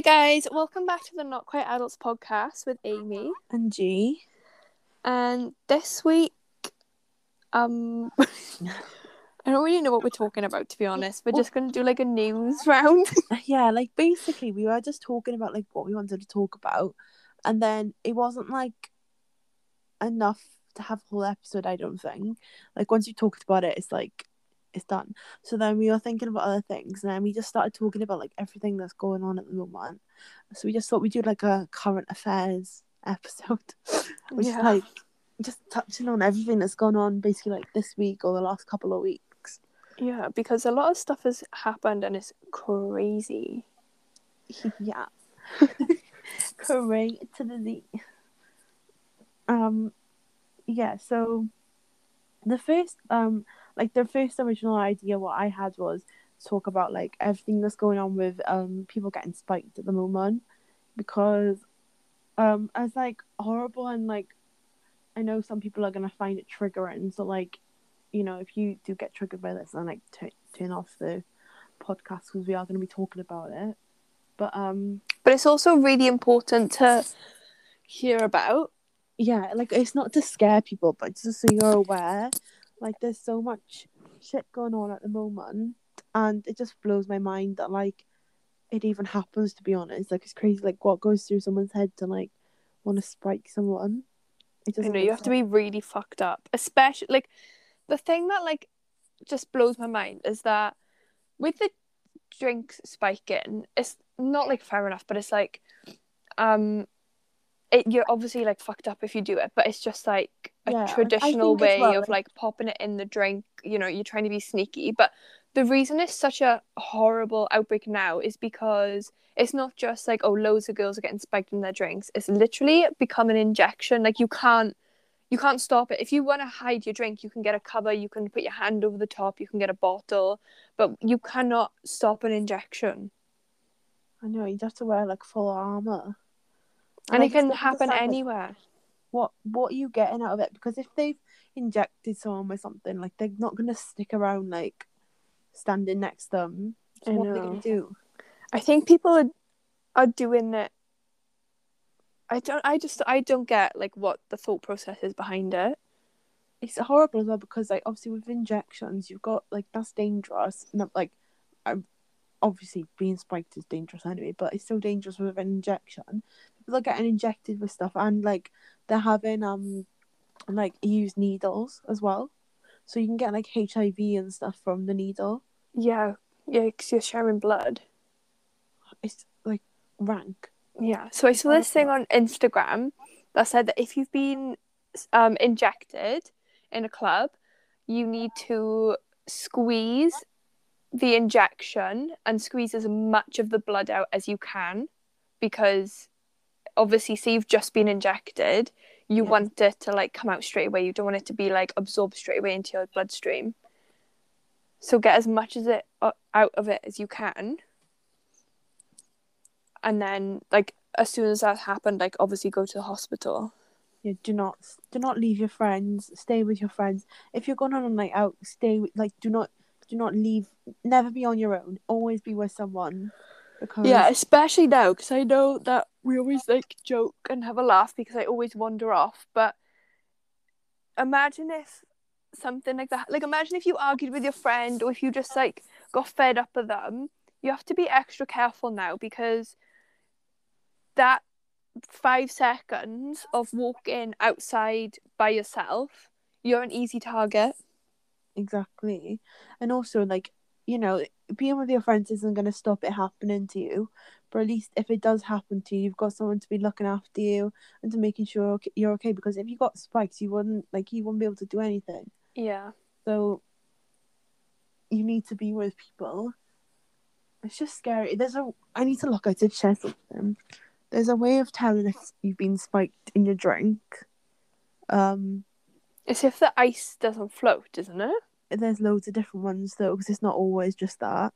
Hi guys, welcome back to the Not Quite Adults podcast with Amy. And G. And this week, um, I don't really know what we're talking about to be honest. We're just gonna do like a news round. Yeah, like basically we were just talking about like what we wanted to talk about and then it wasn't like enough to have a whole episode, I don't think. Like once you talked about it, it's like it's done. So then we were thinking about other things and then we just started talking about like everything that's going on at the moment. So we just thought we'd do like a current affairs episode. Which Yeah. is like just touching on everything that's gone on basically like this week or the last couple of weeks. yeah, because a lot of stuff has happened and it's crazy. yeah. Correct to the Z. Um yeah, so the first um like the first original idea what I had was talk about like everything that's going on with um people getting spiked at the moment because um as like horrible and like I know some people are gonna find it triggering so like you know if you do get triggered by this then like t- turn off the podcast because we are going to be talking about it but um But it's also really important to hear about. yeah, like it's not to scare people, but just so you're aware. Like there's so much shit going on at the moment, and it just blows my mind that like it even happens. To be honest, like it's crazy. Like what goes through someone's head to like want to spike someone. It doesn't. know, you have to be really fucked up. Especially like the thing that like just blows my mind is that with the drinks spiking, it's not like fair enough, but it's like um it, you're obviously like fucked up if you do it, but it's just like a Yeah, traditional way well, of like- popping it in the drink. You know, you're trying to be sneaky, but the reason it's such a horrible outbreak now is because it's not just like oh loads of girls are getting spiked in their drinks. It's literally become an injection. Like you can't you can't stop it. If you want to hide your drink, you can get a cover, you can put your hand over the top, you can get a bottle, but you cannot stop an injection. I know you'd have to wear like full armor. And I it can happen understand, like, anywhere. What what are you getting out of it? Because if they've injected someone with something, like they're not gonna stick around like standing next to them. So I what are they know. gonna do? I think people are are doing it. I don't. I just. I don't get like what the thought process is behind it. it's horrible as well because like obviously with injections you've got like that's dangerous not like I'm obviously being spiked is dangerous anyway but it's still dangerous with an injection people are getting injected with stuff and like they're having um like used needles as well so you can get like hiv and stuff from the needle Yeah. Yeah, because you're sharing blood. it's like rank Yeah. So I saw this thing on Instagram that said that if you've been um, injected in a club, you need to squeeze the injection and squeeze as much of the blood out as you can because obviously say you've just been injected you Yeah. want it to like come out straight away. You don't want it to be like absorbed straight away into your bloodstream. So get as much as it uh, out of it as you can. And then like as soon as that happened like obviously go to the hospital. Yeah do not do not leave your friends. Stay with your friends. If you're going on a night out stay with like do not do not leave. Never be on your own. Always be with someone because Yeah, especially now because I know that we always like joke and have a laugh because I always wander off. But imagine if something like that, like imagine if you argued with your friend or if you just like got fed up with them. You have to be extra careful now because that five seconds of walking outside by yourself, you're an easy target. exactly and also like you know being with your friends isn't going to stop it happening to you but at least if it does happen to you you've got someone to be looking after you and to making sure you're okay because if you got spikes you wouldn't like you wouldn't be able to do anything. Yeah. so you need to be with people. It's just scary. There's a i need to look i did share something. There's a way of telling if you've been spiked in your drink. Um It's if the ice doesn't float, isn't it? There's loads of different ones though because it's not always just that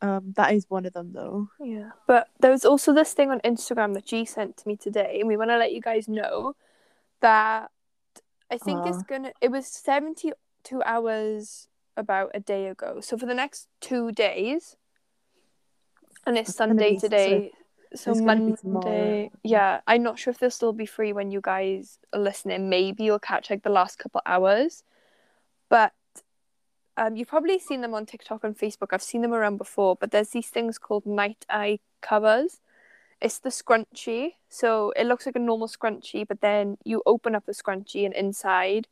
um that is one of them though Yeah. But there was also this thing on Instagram that G sent to me today, and we want to let you guys know that I think it's Ah. gonna. It was seventy two hours about a day ago. So for the next two days, and it's It's Sunday today. So It's Monday, yeah, I'm not sure if they'll still be free when you guys are listening. Maybe you'll catch like the last couple hours, but um, you've probably seen them on TikTok and Facebook. I've seen them around before, but there's these things called night eye covers. It's the scrunchie, so it looks like a normal scrunchie, but then you open up the scrunchie and inside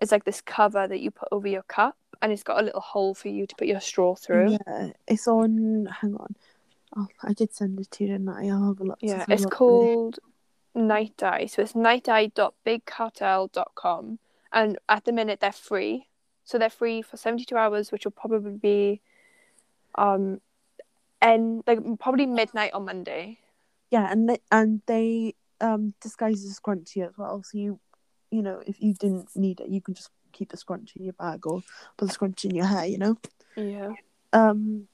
is like this cover that you put over your cup, and it's got a little hole for you to put your straw through. Yeah, it's on. Hang on. Oh, I did send it to you, didn't I? I'll have a look. Yeah, it's called Night Eye. So it's nighteye.bigcartel.com. And at the minute, they're free. So they're free for 72 hours, which will probably be um and like probably midnight on Monday. Yeah, and they, and they um disguise as scrunchie as well. So you, you know, if you didn't need it, you can just keep the scrunchie in your bag or put the scrunchie in your hair. You know. Yeah. um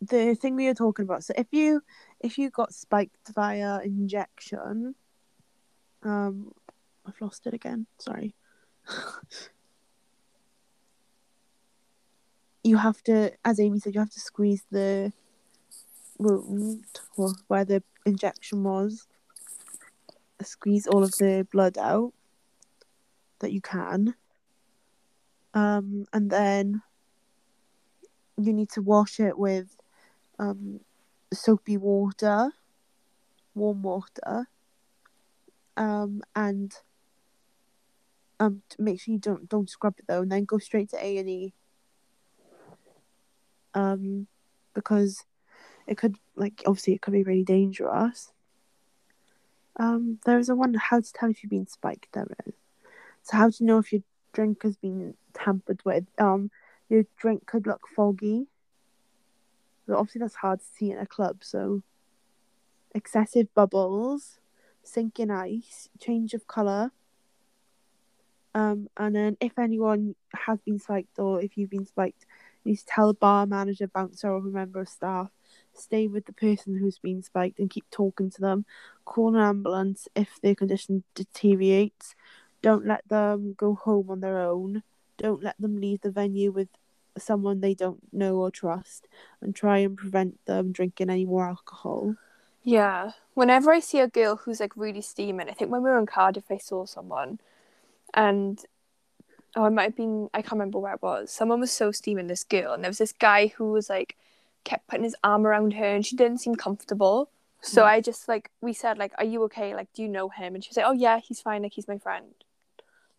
the thing we were talking about so if you if you got spiked via injection um i've lost it again sorry you have to as amy said you have to squeeze the wound or where the injection was. Squeeze all of the blood out that you can. Um and then you need to wash it with um, soapy water, warm water, um, and um, make sure you don't don't scrub it though, and then go straight to A and E. Um, because it could like obviously it could be really dangerous. Um, there is a one how to tell if you've been spiked. There is. So how do you know if your drink has been tampered with? Um, your drink could look foggy. But obviously that's hard to see in a club, so excessive bubbles, sinking ice, change of colour. Um, and then if anyone has been spiked or if you've been spiked, to tell the bar manager, bouncer, or a member of staff. Stay with the person who's been spiked and keep talking to them. Call an ambulance if their condition deteriorates. Don't let them go home on their own. Don't let them leave the venue with someone they don't know or trust and try and prevent them drinking any more alcohol. Yeah. Whenever I see a girl who's like really steaming, I think when we were in Cardiff, I saw someone, and oh, it might have been I can't remember where it was. Someone was so steaming this girl, and there was this guy who was like kept putting his arm around her, and she didn't seem comfortable. So Yeah. I just like we said like, "Are you okay? Like, do you know him?" And she was like, "Oh yeah, he's fine. Like, he's my friend."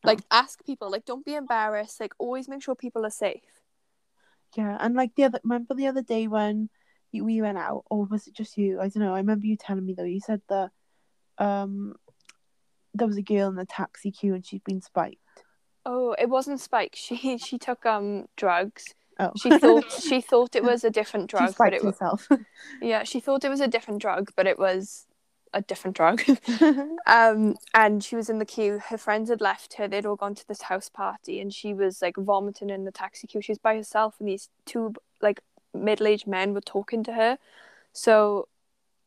Like, ask people. Like, don't be embarrassed. Like, always make sure people are safe. Yeah, and like the other remember the other day when you, we went out, or was it just you? I don't know. I remember you telling me though. You said that um there was a girl in the taxi queue and she'd been spiked. Oh, it wasn't Spike. She she took um drugs. Oh, She thought she thought it was a different drug, but it was herself. yeah. She thought it was a different drug, but it was a different drug. um, and she was in the queue. Her friends had left her. They'd all gone to this house party, and she was like vomiting in the taxi queue. She was by herself, and these two like middle-aged men were talking to her. So,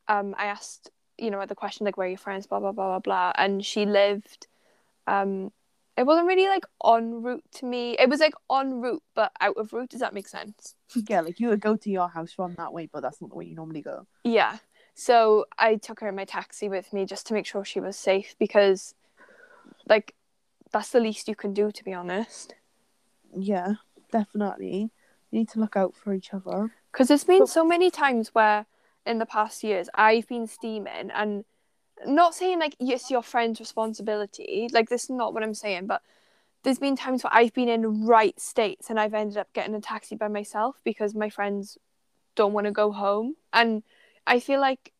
um, I asked, you know, the question like, "Where are your friends?" Blah blah blah blah blah. And she lived, um, it wasn't really like en route to me. It was like en route, but out of route. Does that make sense? yeah, like you would go to your house from that way, but that's not the way you normally go. Yeah. So I took her in my taxi with me just to make sure she was safe because, like, that's the least you can do, to be honest. Yeah, definitely. You need to look out for each other. Because there's been But- so many times where, in the past years, I've been steaming and not saying like it's your friend's responsibility. Like, this is not what I'm saying, but there's been times where I've been in right states and I've ended up getting a taxi by myself because my friends don't want to go home. And I feel like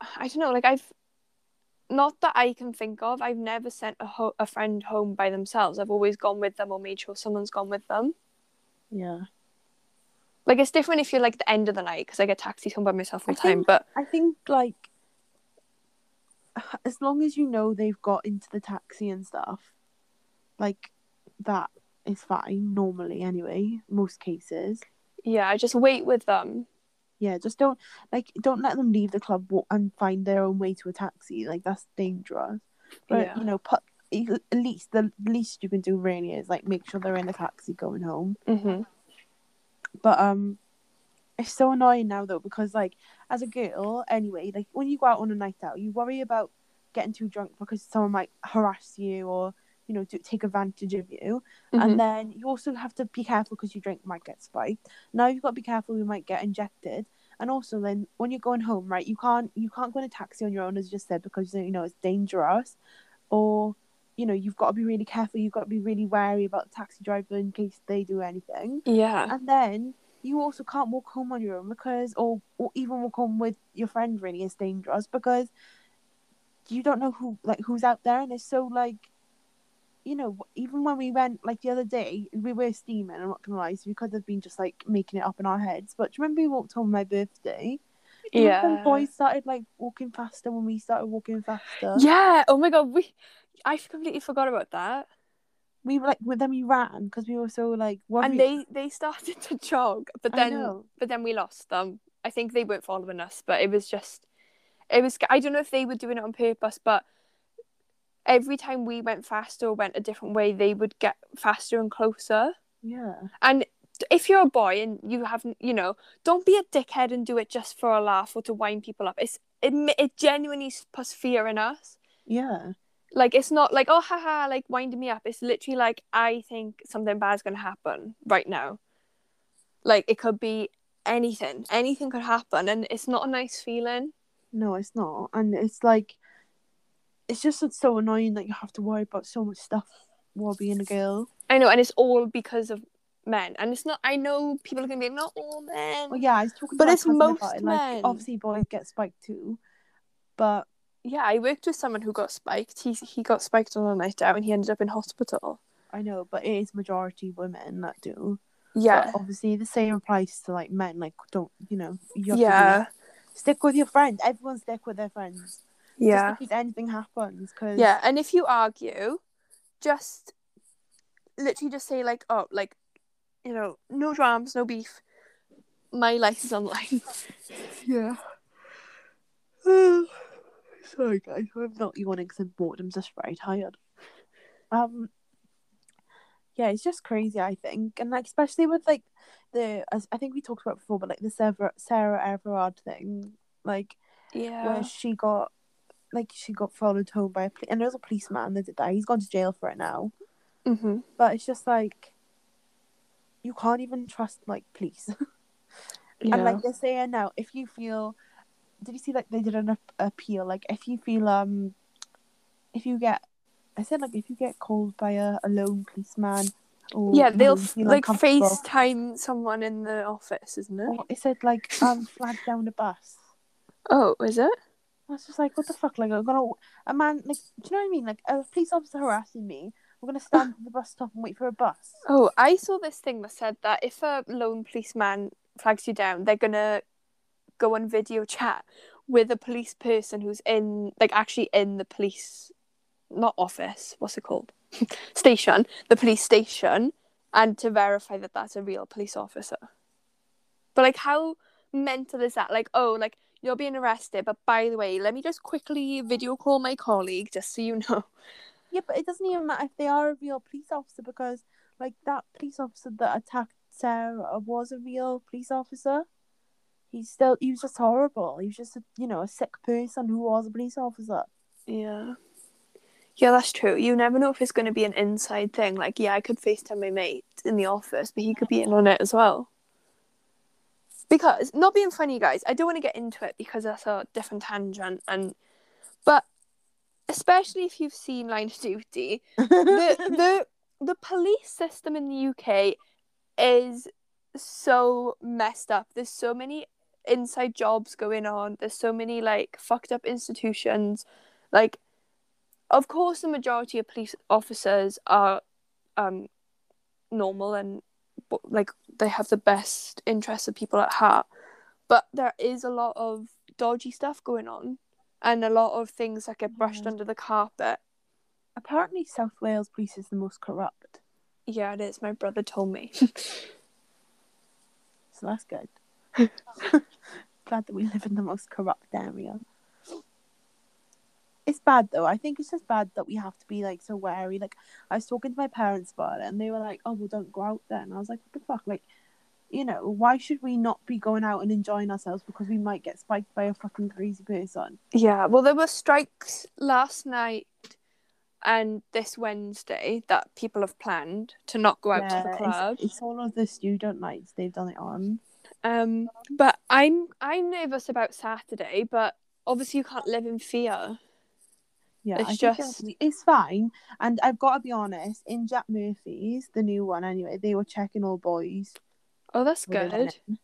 I don't know, like I've not that I can think of, I've never sent a ho- a friend home by themselves. I've always gone with them or made sure someone's gone with them. Yeah. Like it's different if you're like the end of the night because I get taxis home by myself all the time. But I think like as long as you know they've got into the taxi and stuff, like that is fine normally anyway, most cases. yeah, I just wait with them. Yeah, just don't like don't let them leave the club and find their own way to a taxi. Like that's dangerous. But Yeah. you know, put at least the least you can do really is like make sure they're in the taxi going home. hmm But um, It's so annoying now though because like as a girl anyway, like when you go out on a night out, you worry about getting too drunk because someone might harass you or you know to take advantage of you, Mhm. and then you also have to be careful because you drink might get spiked. Now you've got to be careful you might get injected. And also then when you're going home, right, you can't you can't go in a taxi on your own as you just said because you know it's dangerous, or you know you've got to be really careful. You've got to be really wary about the taxi driver in case they do anything. yeah. And then you also can't walk home on your own because, or, or even walk home with your friend really is dangerous because you don't know who like who's out there, and it's so like, you know, even when we went like the other day, we were steaming. I'm not gonna lie, so we could have been just like making it up in our heads. But do you remember we walked home on my birthday? Do you remember Yeah. the boys started like walking faster when we started walking faster. Yeah. Oh my god, we I completely forgot about that. We were like, well, then we ran because we were so like. And they they started to jog, but I then know. but then we lost them. I think they weren't following us, but it was just it was I don't know if they were doing it on purpose, but every time we went faster or went a different way, they would get faster and closer. yeah. And if you're a boy and you haven't, you know, don't be a dickhead and do it just for a laugh or to wind people up. It's it, it genuinely puts fear in us. Yeah. Like it's not like oh haha like winding me up. It's literally like I think something bad's gonna happen right now. Like it could be anything. Anything could happen, and it's not a nice feeling. No, it's not. And it's like, it's just it's so annoying that you have to worry about so much stuff while being a girl. I know, and it's all because of men. And it's not. I know people are gonna be like, not all men. Well, yeah, I was talking But to it's most it. men. Like, obviously, boys get spiked too, but Yeah, I worked with someone who got spiked. He he got spiked on a night out, and he ended up in hospital. I know, but it is majority women that do. Yeah, But obviously, the same applies to like men. Like, don't you know? You have yeah, be- stick with your friends. Everyone stick with their friends. yeah. Just in case anything happens, because Yeah, and if you argue, just literally just say like, oh, like, you know, no drams, no beef. My life is online. yeah. Sorry, guys. I'm not yawning because I'm bored. I'm just very tired. Um. Yeah, it's just crazy. I think, and like especially with like the, as I think we talked about before, but like the Sarah Sarah Everard thing, like Yeah. where she got, like she got followed home by a police, and there was a policeman that did that. He's gone to jail for it now. Mm-hmm. But it's just like, you can't even trust like police. Yeah. And like they're saying now, if you feel, did you see like they did an ap- appeal? Like if you feel um, if you get, I said like if you get called by a, a lone policeman, or yeah, they'll you like FaceTime someone in the office, isn't it? Or it said like um flag down the bus. Oh, is it? I was just like, what the fuck? Like I'm gonna a man like, do you know what I mean? Like a police officer harassing me. We're gonna stand at the bus stop and wait for a bus. Oh, I saw this thing that said that if a lone policeman flags you down, they're gonna go on video chat with a police person who's in, like, actually in the police, not office. What's it called? station, the police station, and to verify that that's a real police officer. But like, how mental is that? Like, oh, like you're being arrested, but by the way, let me just quickly video call my colleague just so you know. Yeah, but it doesn't even matter if they are a real police officer because like that police officer that attacked Sarah was a real police officer. He's still he was just horrible. He was just a, you know a sick person who was a police officer. Yeah. Yeah, that's true. You never know if it's going to be an inside thing. Like, yeah, I could FaceTime my mate in the office, but he could be in on it as well. Because, not being funny, guys, I don't want to get into it because that's a different tangent. And, but especially if you've seen Line of Duty, the the the police system in the UK is so messed up. There's so many inside jobs going on. There's so many like fucked up institutions. Like, of course, the majority of police officers are um normal and like they have the best interests of people at heart. But there is a lot of dodgy stuff going on, and a lot of things that get brushed Yeah. under the carpet. Apparently, South Wales police is the most corrupt, Yeah, it is. My brother told me. so that's good. Glad that we live in the most corrupt area. It's bad though. I think it's just bad that we have to be like so wary. Like I was talking to my parents about it, and they were like, "Oh, well, don't go out there." And I was like, "What the fuck?" Like, you know, why should we not be going out and enjoying ourselves because we might get spiked by a fucking crazy person? Yeah, well, there were strikes last night and this Wednesday that people have planned to not go out to the club. It's, it's all of the student nights they've done it on. Um, but I'm I'm nervous about Saturday, but obviously you can't live in fear. Yeah, It's just- it's fine. And I've got to be honest, in Jack Murphy's, the new one anyway, they were checking all boys. Oh, that's when they went good.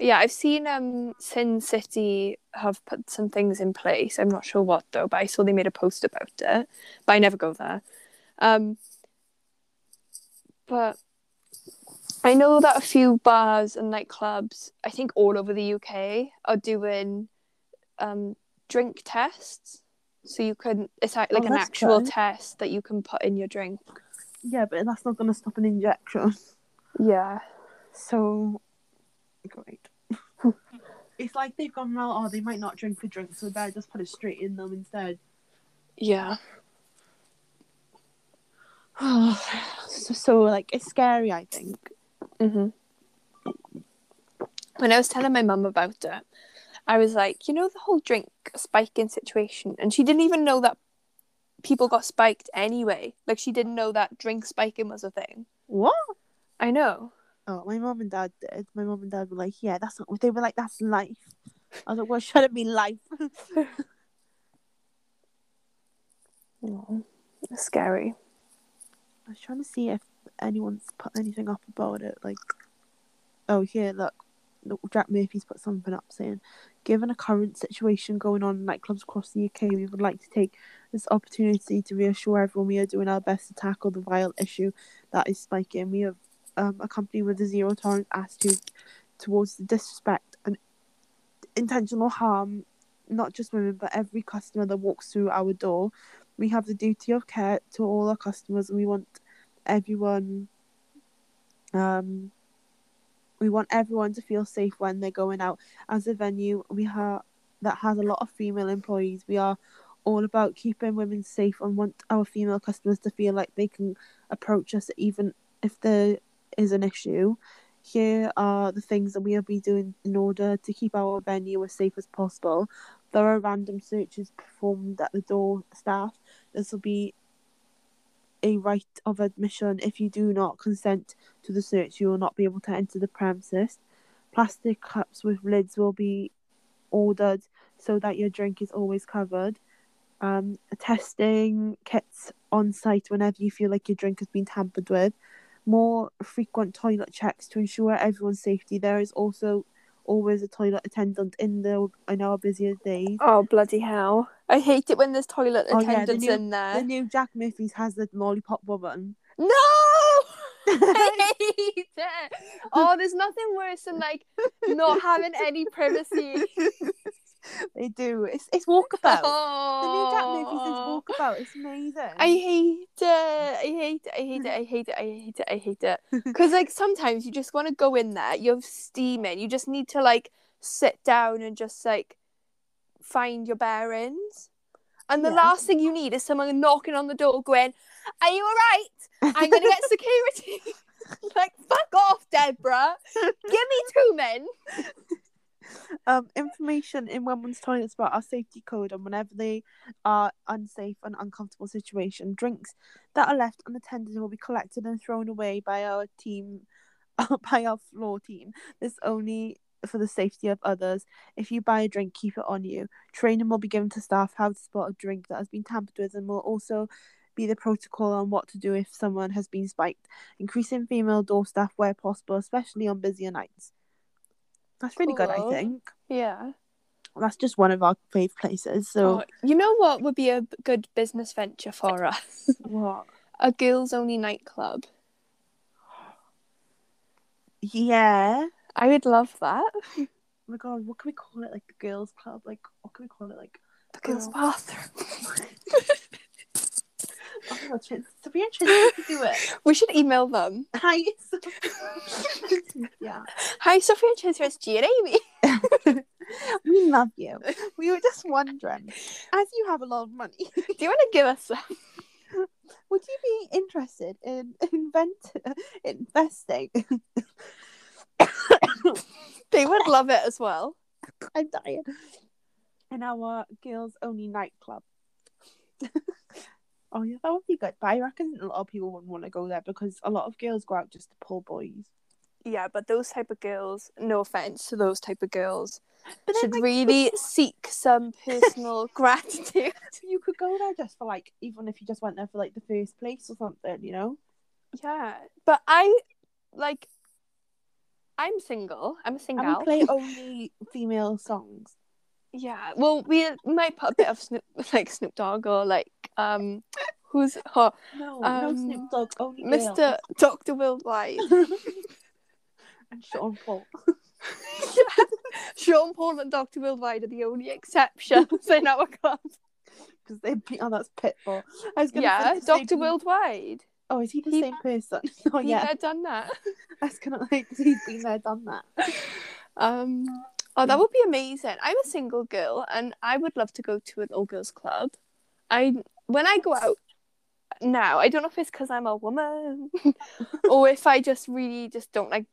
Yeah, I've seen um Sin City have put some things in place. I'm not sure what though, but I saw they made a post about it. But I never go there. Um but I know that a few bars and nightclubs, I think all over the UK, are doing um drink tests. So you can it's like, like Oh, an actual good. test that you can put in your drink. Yeah, but that's not going to stop an injection. Yeah. So, great. it's like they've gone, well, oh, they might not drink the drink, so better just put it straight in them instead. Yeah. so, so, like, it's scary, I think. Hmm When I was telling my mum about it, I was like, you know, the whole drink spiking situation, and she didn't even know that people got spiked anyway. Like she didn't know that drink spiking was a thing. What? I know. Oh, my mum and dad did. My mum and dad were like, yeah, that's not. They were like, that's life. I was like, well, should it be life? Oh, it's scary. I was trying to see if anyone's put anything up about it. Like, oh, here, look. Jack Murphy's put something up saying, given a current situation going on in nightclubs across the UK, we would like to take this opportunity to reassure everyone we are doing our best to tackle the vile issue that is spiking. We have um, a company with a zero tolerance attitude towards the disrespect and intentional harm, not just women, but every customer that walks through our door. We have the duty of care to all our customers, and we want everyone. Um, we want everyone to feel safe when they're going out. As a venue, we have that has a lot of female employees. We are all about keeping women safe and want our female customers to feel like they can approach us even if there is an issue. Here are the things that we'll be doing in order to keep our venue as safe as possible. Are random searches performed at the door staff. This will be a right of admission. If you do not consent to the search, you will not be able to enter the premises. Plastic cups with lids will be ordered so that your drink is always covered. Um, testing kits on site whenever you feel like your drink has been tampered with. More frequent toilet checks to ensure everyone's safety. There is also always a toilet attendant in the in our busiest days. Oh bloody hell! I hate it when there's toilet Oh, yeah, the attendants new- in there. The new Jack Murphy's has the lollipop woman. No! I hate it. Oh, there's nothing worse than like not having any privacy. they do. It's it's walkabout. Oh. The new Jack oh, Murphy's is oh. walkabout. It's amazing. I hate it. I hate it. I hate it. I hate it. I hate it. I hate it. Because like sometimes you just want to go in there. You're steaming. You just need to like sit down and just like find your bearings. And the Yeah. last thing you need is someone knocking on the door going, Are you alright? I'm gonna get security. like, fuck off, Deborah. Give me two men. Um information in women's toilets about our safety code and whenever they are unsafe and uncomfortable situation. Drinks that are left unattended will be collected and thrown away by our team by our floor team. This only for the safety of others. If you buy a drink keep it on you. Training will be given to staff how to spot a drink that has been tampered with and will also be the protocol on what to do if someone has been spiked. Increasing female door staff where possible especially on busier nights that's really good i think Yeah. that's just one of our fave places. So Oh, you know what would be a good business venture for us? what? a girls only nightclub. Yeah. I would love that. Oh my god, what can we call it? Like the girls' club? Like what can we call it? Like The girls' Girl. bathroom. oh Trin- Sophia and to do it. we should email them. Hi. yeah. Hi, Sophia and Chester, it's Gia and Amy. We love you. We were just wondering, as you have a lot of money, Do you want to give us some? would you be interested in invent investing they would love it as well. I'm dying. In our girls only nightclub. Oh yeah, that would be good. But I reckon a lot of people wouldn't want to go there because a lot of girls go out just to pull boys. Yeah, but those type of girls, no offense to those type of girls, but should like, really seek some personal gratitude. you could go there just for like even if you just went there for like the first place or something, you know? Yeah, but I like. I'm single. I'm a And single. we play only female songs. Yeah, well, we might put a bit of Snoop, like Snoop Dogg or like um, who's oh, No, Um, no Snoop Dogg, only. Mr. Doctor Worldwide, and Sean Paul. Sean Paul and Doctor Worldwide are the only exceptions in our club. Because they beat oh that's Pitbull. I was gonna Yeah, Doctor Worldwide. Oh, is he the He- same person? Oh yeah. there, done that. I was gonna like he's been there, done that. Um, oh, that would be amazing. I'm a single girl, and I would love to go to an all girls club. I when I go out now, I don't know if it's because I'm a woman, or if I just really just don't like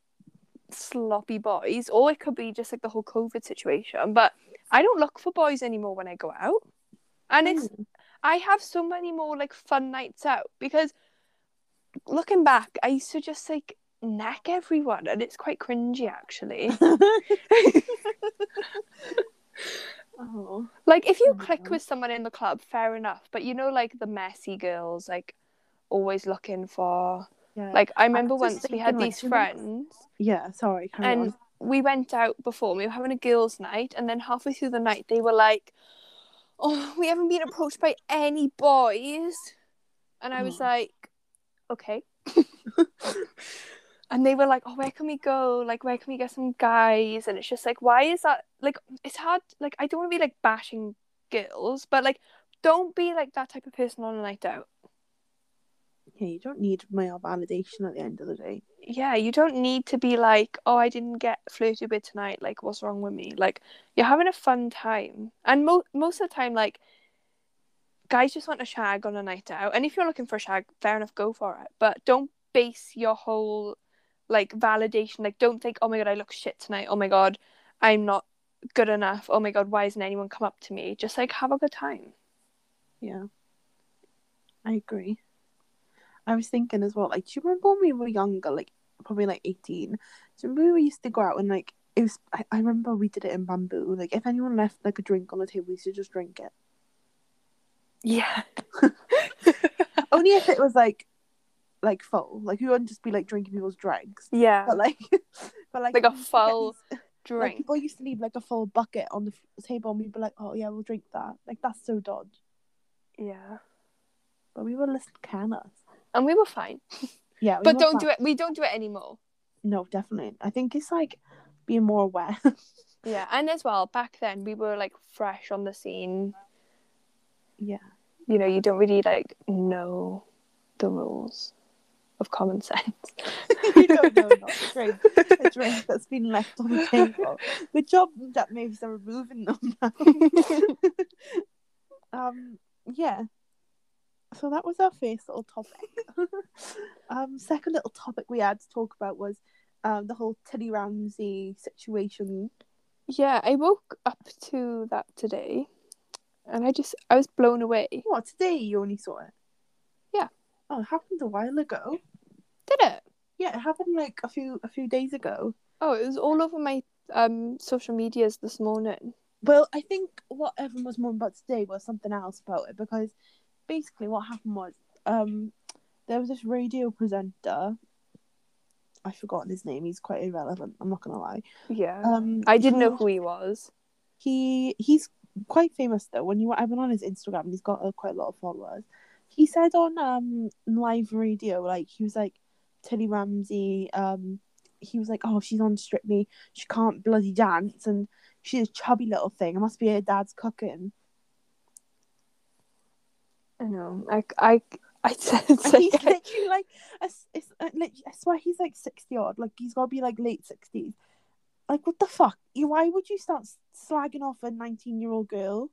sloppy boys, or it could be just like the whole COVID situation. But I don't look for boys anymore when I go out, and it's Mm. I have so many more like fun nights out because looking back, I used to just like neck everyone, and it's quite cringy actually. oh. Like if you Oh, click with someone in the club, fair enough. But you know, like the messy girls, like always looking for. Yeah. Like I remember just once we had like, these friends, yeah, sorry, and on. we went out before. We were having a girls' night, and then halfway through the night, they were like, "Oh, we haven't been approached by any boys," and I was Oh. like, "Okay." and they were like, "Oh, where can we go? Like, where can we get some guys?" And it's just like, why is that? Like, it's hard. Like, I don't want to be like bashing girls, but like, don't be like that type of person on a night out. Yeah, you don't need male validation at the end of the day. Yeah, you don't need to be like, "Oh, I didn't get flirted with tonight. Like, what's wrong with me?" Like, you're having a fun time, and mo- most of the time, like. Guys just want a shag on a night out, and if you're looking for a shag, fair enough, go for it. But don't base your whole like validation. Like, don't think, "Oh my god, I look shit tonight. Oh my god, I'm not good enough. Oh my god, why hasn't anyone come up to me?" Just like have a good time. Yeah. I agree. I was thinking as well, like, do you remember when we were younger, like probably like eighteen? Do you remember we used to go out and like it was I, I remember we did it in bamboo. Like if anyone left like a drink on the table, we used to just drink it. Yeah. Only if it was like like full. Like you wouldn't just be like drinking people's drinks. Yeah. But like but like Like a we used to get full these- like Drink. people used to leave like a full bucket on the f- table and we'd be like, Oh yeah, we'll drink that. Like that's so dodge. Yeah. But we were little canners. And we were fine. Yeah. But don't do it we don't do it anymore. No, definitely. I think it's like being more aware. Yeah. And as well, back then we were like fresh on the scene. yeah. You know, you don't really like know the rules of common sense. you don't know not to drink a drink that's been left on the table. Good job that maybe they're removing them now. um yeah. So that was our first little topic. um second little topic we had to talk about was um the whole Tilly Ramsay situation. Yeah, I woke up to that today and I just I was blown away. What today you only saw it? Oh, it happened a while ago. Did it? Yeah, it happened like a few a few days ago. Oh, it was all over my um social medias this morning. Well, I think what everyone was more about today was something else about it because basically what happened was um there was this radio presenter. I've forgotten his name. He's quite irrelevant. I'm not gonna lie. Yeah. Um, I didn't know who he was. He he's quite famous though. When you I went on his Instagram, he's got uh, quite a lot of followers. He said on um live radio, like he was like Tilly Ramsay. Um, he was like, oh, she's on Strictly. She can't bloody dance, and she's a chubby little thing. It must be her dad's cooking. I know. I I I said it's he's like, literally like, it's, uh, I swear he's like 60 odd. Like, he's got to be like late 60s. Like, what the fuck? Why would you start slagging off a 19 year old girl?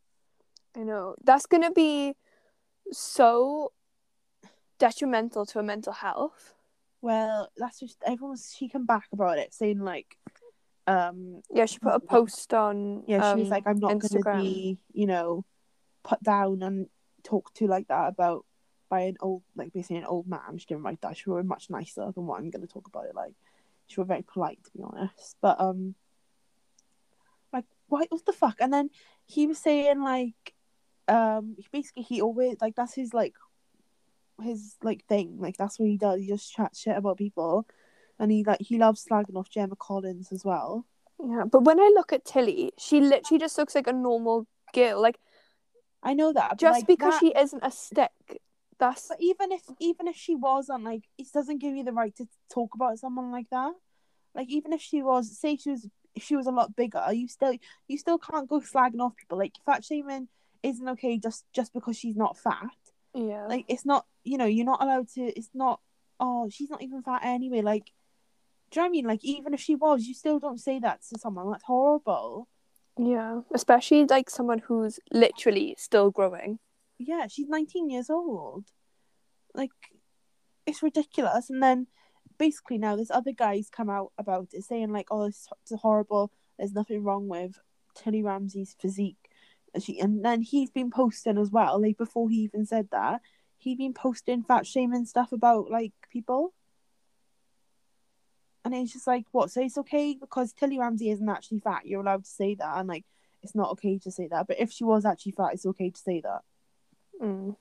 I know. That's gonna be so detrimental to her mental health. Well, that's just, everyone was, she came back about it saying, like, um Yeah, she put a post on. yeah she was um, like i'm not Instagram. gonna be you know put down and talked to like that about by an old like basically an old man she didn't write that she wrote much nicer than what i'm gonna talk about it like she was very polite to be honest but um like what what the fuck and then he was saying like um basically he always like that's his like his like thing like that's what he does he just chats shit about people and he like he loves slagging off Gemma Collins as well Yeah, but when I look at Tilly, she literally just looks like a normal girl. Like I know that just like, because that- she isn't a stick, that's But even if even if she wasn't like it doesn't give you the right to talk about someone like that. Like even if she was say she was if she was a lot bigger, you still you still can't go slagging off people. Like fat shaming isn't okay just just because she's not fat. yeah. Like it's not you know, you're not allowed to it's not oh, she's not even fat anyway. Like do you know what I mean? Like even if she was, you still don't say that to someone. That's horrible. yeah, especially like someone who's literally still growing. yeah, she's 19 years old. Like, it's ridiculous. And then basically now this other guy's come out about it saying like, oh, it's, it's horrible. There's nothing wrong with Tilly Ramsay's physique. And, she, and then he's been posting as well. Like before he even said that, he'd been posting fat shaming stuff about like people. And it's just like, what? So it's okay because Tilly Ramsay isn't actually fat. You're allowed to say that, and like, it's not okay to say that. But if she was actually fat, it's okay to say that Mm.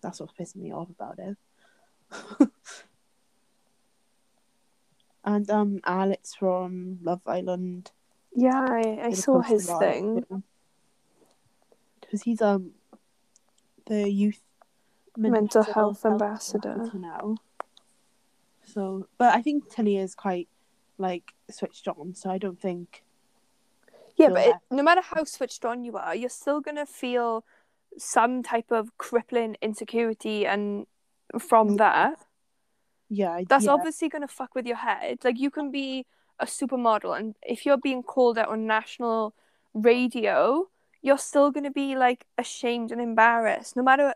that's what's pissing me off about it. and um, Alex from Love Island. Yeah, I, I saw his thing. Because he's um the youth Mental health ambassador. now. So, but I think Tilly is quite like switched on, so I don't think. Yeah, but it, no matter how switched on you are, you're still gonna feel some type of crippling insecurity, and from that, Yeah, that's yeah, obviously gonna fuck with your head. Like you can be a supermodel, and if you're being called out on national radio, you're still gonna be like ashamed and embarrassed, no matter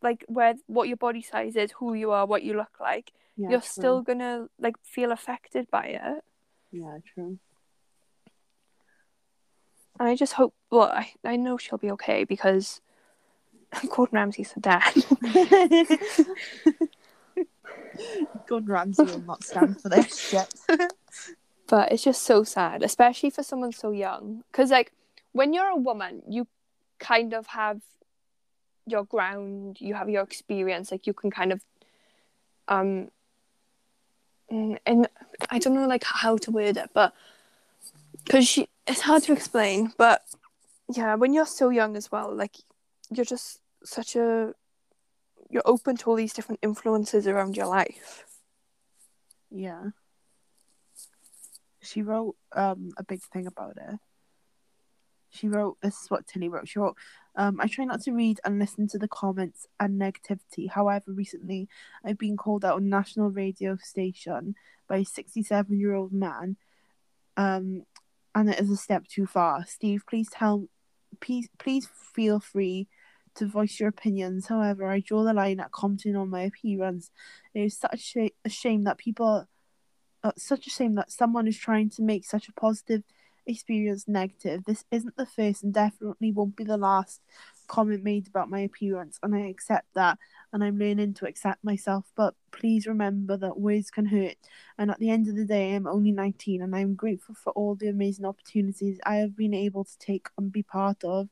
like where what your body size is, who you are, what you look like. yeah, you're true. still gonna like feel affected by it. yeah, true. And I just hope. Well, I, I know she'll be okay because Gordon Ramsay's her dad. Gordon Ramsay will not stand for this shit. but it's just so sad, especially for someone so young. Because like when you're a woman, you kind of have your ground, you have your experience. Like you can kind of um. mm, And I don't know like how to word it, but because she, it's hard to explain. But yeah, when you're so young as well, like you're just such a you're open to all these different influences around your life. Yeah. She wrote um a big thing about it. She wrote this is what Tilly wrote. She wrote, um, I try not to read and listen to the comments and negativity. However, recently I've been called out on national radio station by a sixty seven year old man. Um and it is a step too far. Steve, please tell please please feel free to voice your opinions. However, I draw the line at commenting on my appearance. It is such a shame that people, uh, such a shame that someone is trying to make such a positive experience negative. This isn't the first and definitely won't be the last comment made about my appearance, and I accept that, and I'm learning to accept myself. But please remember that words can hurt, and at the end of the day, I'm only 19, and I'm grateful for all the amazing opportunities I have been able to take and be part of.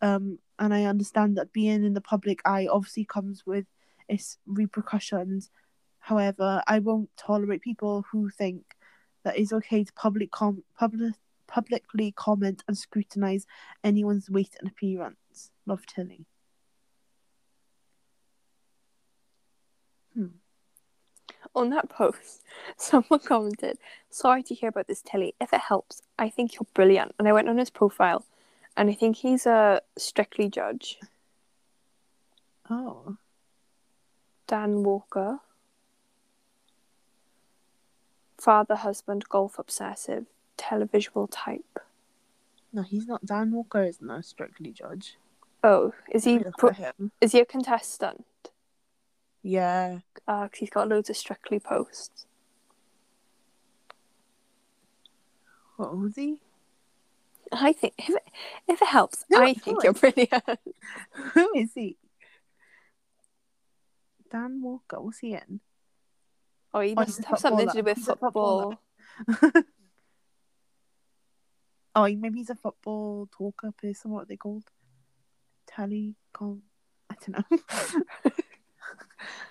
Um, and I understand that being in the public eye obviously comes with its repercussions. However, I won't tolerate people who think that it's okay to public com- public publicly comment and scrutinize anyone's weight and appearance. Love Tilly. Hmm. On that post, someone commented, Sorry to hear about this, Tilly. If it helps, I think you're brilliant. And I went on his profile, and I think he's a strictly judge. Oh, Dan Walker. Father, husband, golf obsessive, televisual type. no, he's not. Dan Walker isn't a strictly judge. Oh, is he Let me look pro- is he a contestant? Yeah. Uh, he's got loads of strictly posts. What was he? I think if it, if it helps, No, I think you're brilliant. Who is he? Dan Walker. What's he in? Oh, he Oh, must have something to do with He's a footballer. football. Oh, maybe he's a football talker person. What are they called? Telecom. I don't know.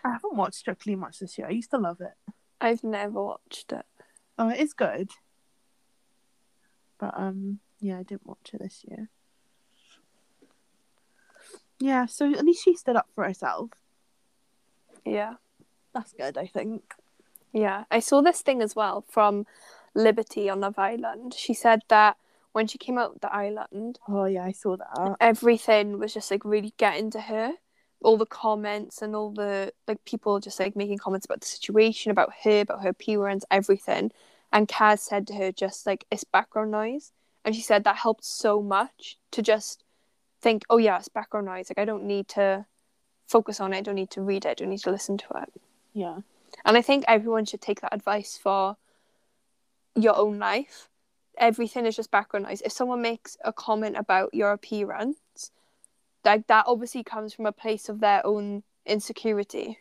I haven't watched Strictly much this year. I used to love it. I've never watched it. Oh, it is good. But um, yeah, I didn't watch it this year. Yeah, so at least she stood up for herself. Yeah. That's good, I think. Yeah, I saw this thing as well from Liberty on Love Island. She said that when she came out the island, Oh yeah, I saw that. everything was just like really getting to her. All the comments and all the like people just like making comments about the situation, about her, about her appearance, everything. And Kaz said to her just like it's background noise. And she said that helped so much to just think, oh yeah, it's background noise. Like I don't need to focus on it, I don't need to read it, I don't need to listen to it. Yeah. And I think everyone should take that advice for your own life. Everything is just background noise. If someone makes a comment about your appearance, like that obviously comes from a place of their own insecurity.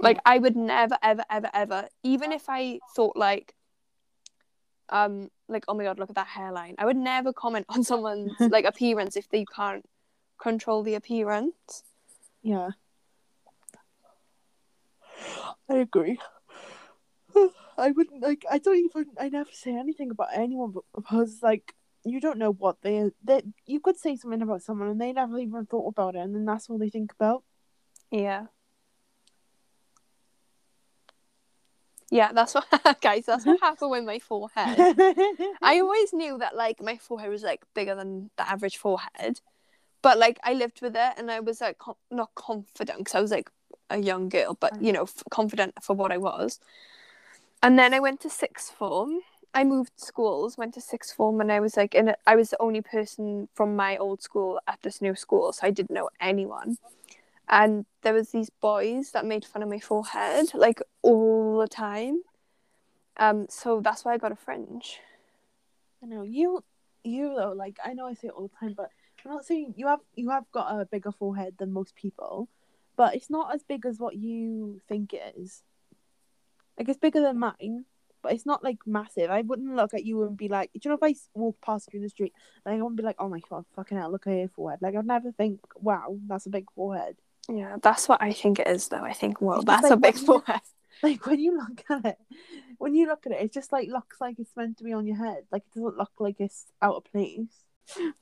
Like I would never, ever, ever, ever, even if I thought like, um, like oh my god, look at that hairline. I would never comment on someone's like appearance if they can't control the appearance. Yeah. I agree. I wouldn't like. I don't even. I never say anything about anyone but- because, like, you don't know what they that you could say something about someone and they never even thought about it, and then that's all they think about. Yeah. Yeah, that's what guys, that's what happened with my forehead. I always knew that like my forehead was like bigger than the average forehead. But like I lived with it and I was like com- not confident because I was like a young girl, but you know, f- confident for what I was. And then I went to sixth form. I moved schools, went to sixth form, and I was like, and I was the only person from my old school at this new school, so I didn't know anyone. And there was these boys that made fun of my forehead like all the time. Um, so that's why I got a fringe. I know you. You though, like I know I say it all the time, but I'm not saying you have you have got a bigger forehead than most people, but it's not as big as what you think it is. Like it's bigger than mine, but it's not like massive. I wouldn't look at you and be like, do you know if I walk past you in the street, like I wouldn't be like, oh my god, fucking hell, look at your forehead. Like I'd never think, wow, that's a big forehead. Yeah, that's what I think it is, though. I think, well, that's like a big you- forehead. Like when you look at it, when you look at it, it just like looks like it's meant to be on your head. Like it doesn't look like it's out of place.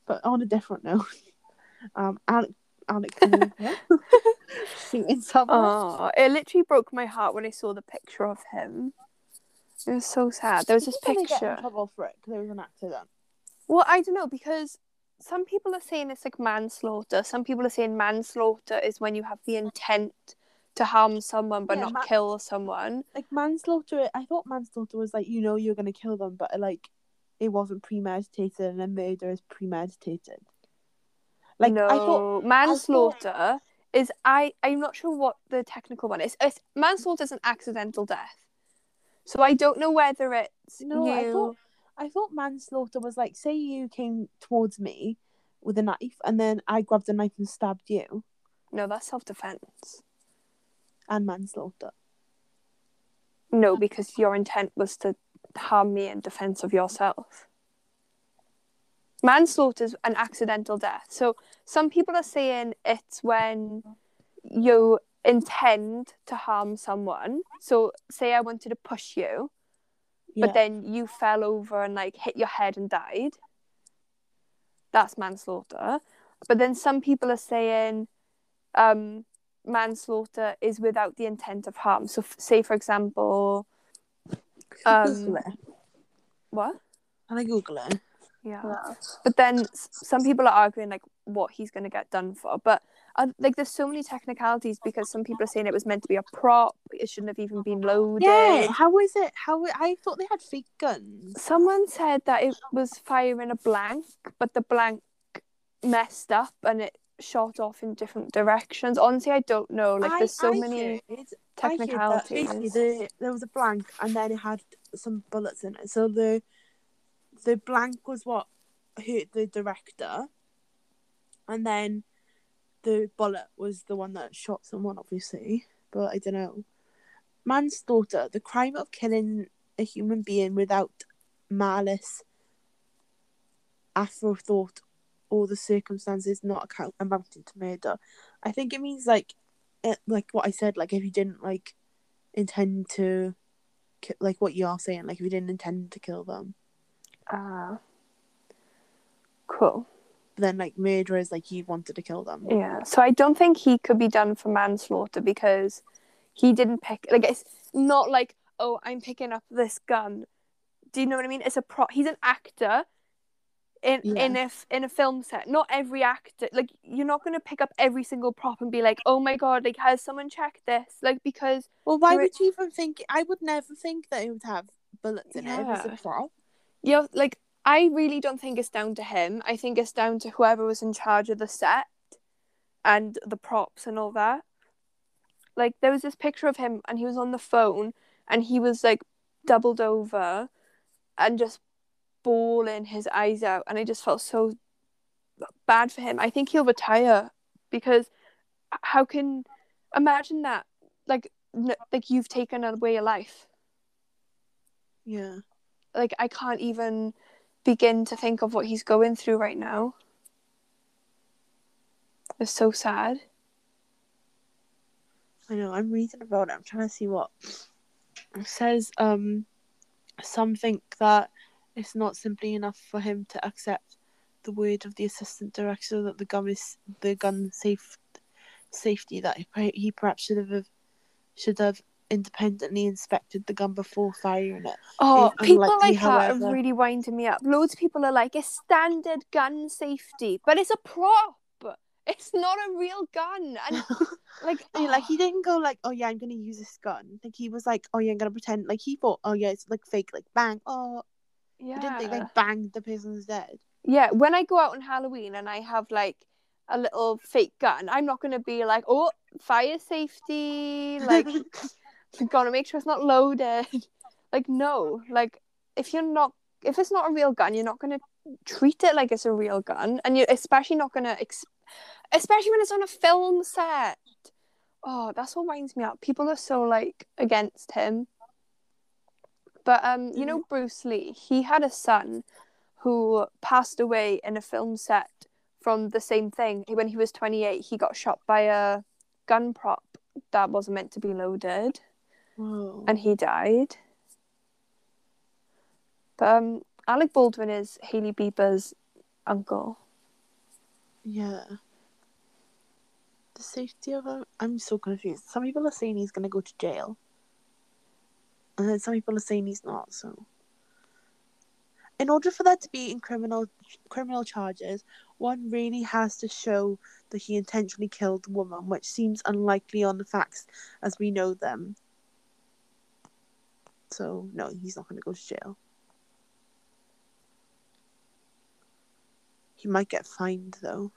But on a different note, um, Alec, Canoova shooting someone. Oh, it literally broke my heart when I saw the picture of him. It was so sad. There was this they get in picture. trouble for it because it was an accident. Well, I don't know because some people are saying it's like manslaughter. Some people are saying manslaughter is when you have the intent to harm someone but Yeah, not ma- kill someone. Like manslaughter, I thought manslaughter was like you know you're gonna kill them, but like it wasn't premeditated, and a murder is premeditated. Like no, I thought, manslaughter is I. I'm not sure what the technical one is. It's, manslaughter is an accidental death. So I don't know whether it's No, you. I thought I thought manslaughter was like say you came towards me with a knife, and then I grabbed a knife and stabbed you, No, that's self defense. and manslaughter. No, because your intent was to harm me in defense of yourself. Manslaughter is an accidental death. So some people are saying it's when you intend to harm someone. So say I wanted to push you, Yeah. but then you fell over and like hit your head and died. That's manslaughter. But then some people are saying um, manslaughter is without the intent of harm. So, f- say for example, um, what? Can I Google it? Yeah. But then some people are arguing like what he's going to get done for. But uh, like, there's so many technicalities because some people are saying it was meant to be a prop. It shouldn't have even been loaded. Yeah. How is it? How I thought they had fake guns. Someone said that it was firing a blank, but the blank messed up and it shot off in different directions. Honestly, I don't know. Like, I- there's so I many heard- I heard technicalities. the, there was a blank and then it had some bullets in it. So the the blank was what hurt the director, and then the bullet was the one that shot someone, obviously. But I don't know. Manslaughter, the crime of killing a human being without malice, afterthought, or the circumstances not account amounting to murder. I think it means like, it, like what I said, like if you didn't like intend to, ki- like what you are saying, like if you didn't intend to kill them, Ah. cool. then like murder is like you wanted to kill them. Yeah. So I don't think he could be done for manslaughter because he didn't pick like it's not like, oh, I'm picking up this gun. Do you know what I mean? It's a pro he's an actor in Yeah. in a in a film set. Not every actor like you're not gonna pick up every single prop and be like, oh my god, like has someone checked this? Like because Well, why would you even think? I would never think that it would have bullets in it. It Yeah. a prop. You know, like I really don't think it's down to him. I think it's down to whoever was in charge of the set and the props and all that. Like there was this picture of him and he was on the phone and he was like doubled over and just bawling his eyes out and I just felt so bad for him. I think he'll retire because how can imagine that like n- like you've taken away a life Yeah. Like I can't even begin to think of what he's going through right now. It's so sad. I know. I'm reading about it. I'm trying to see what it says. Um, something that it's not simply enough for him to accept the word of the assistant director that the gun is the gun safe safety that he, he perhaps should have should have independently inspected the gun before firing it. Oh, people like that are really winding me up. Loads of people are like, it's standard gun safety, but it's a prop. It's not a real gun. And like, Yeah, like he ah. didn't go like, oh yeah, I'm gonna use this gun. Like he was like, oh yeah, I'm gonna pretend. Like he thought, oh yeah, it's like fake. Like bang. Oh, yeah. he didn't think like bang, the person's dead. yeah, when I go out on Halloween and I have like a little fake gun, I'm not gonna be like, oh, fire safety, like gotta make sure it's not loaded. Like no, like if you're not, if it's not a real gun, you're not gonna treat it like it's a real gun, and you're especially not gonna, ex- especially when it's on a film set. Oh, that's what winds me up. People are so like against him. But um, you know Bruce Lee, he had a son who passed away in a film set from the same thing. When he was 28, he got shot by a gun prop that wasn't meant to be loaded Whoa. and he died. But um, Alec Baldwin is Hailey Bieber's uncle. yeah. The safety of him. I'm so confused. Some people are saying he's gonna go to jail, and then some people are saying he's not. So, in order for that to be in criminal criminal charges, one really has to show that he intentionally killed the woman, which seems unlikely on the facts as we know them. So no, he's not gonna go to jail. He might get fined though.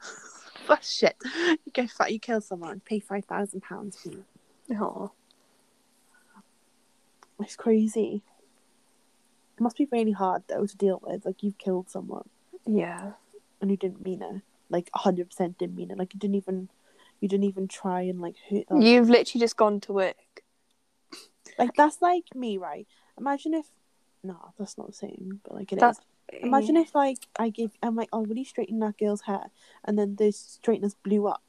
That's shit. You get fi- you kill someone, pay five thousand pounds. Oh. It's crazy. It must be really hard though to deal with. Like you've killed someone Yeah. and you didn't mean it. Like hundred percent didn't mean it. Like you didn't even you didn't even try and like hurt them. You've literally just gone to work. Like that's like me, right? Imagine if no, that's not the same, but like it is. That's- Imagine if like I give I'm like, oh will you straighten that girl's hair? And then the straighteners blew up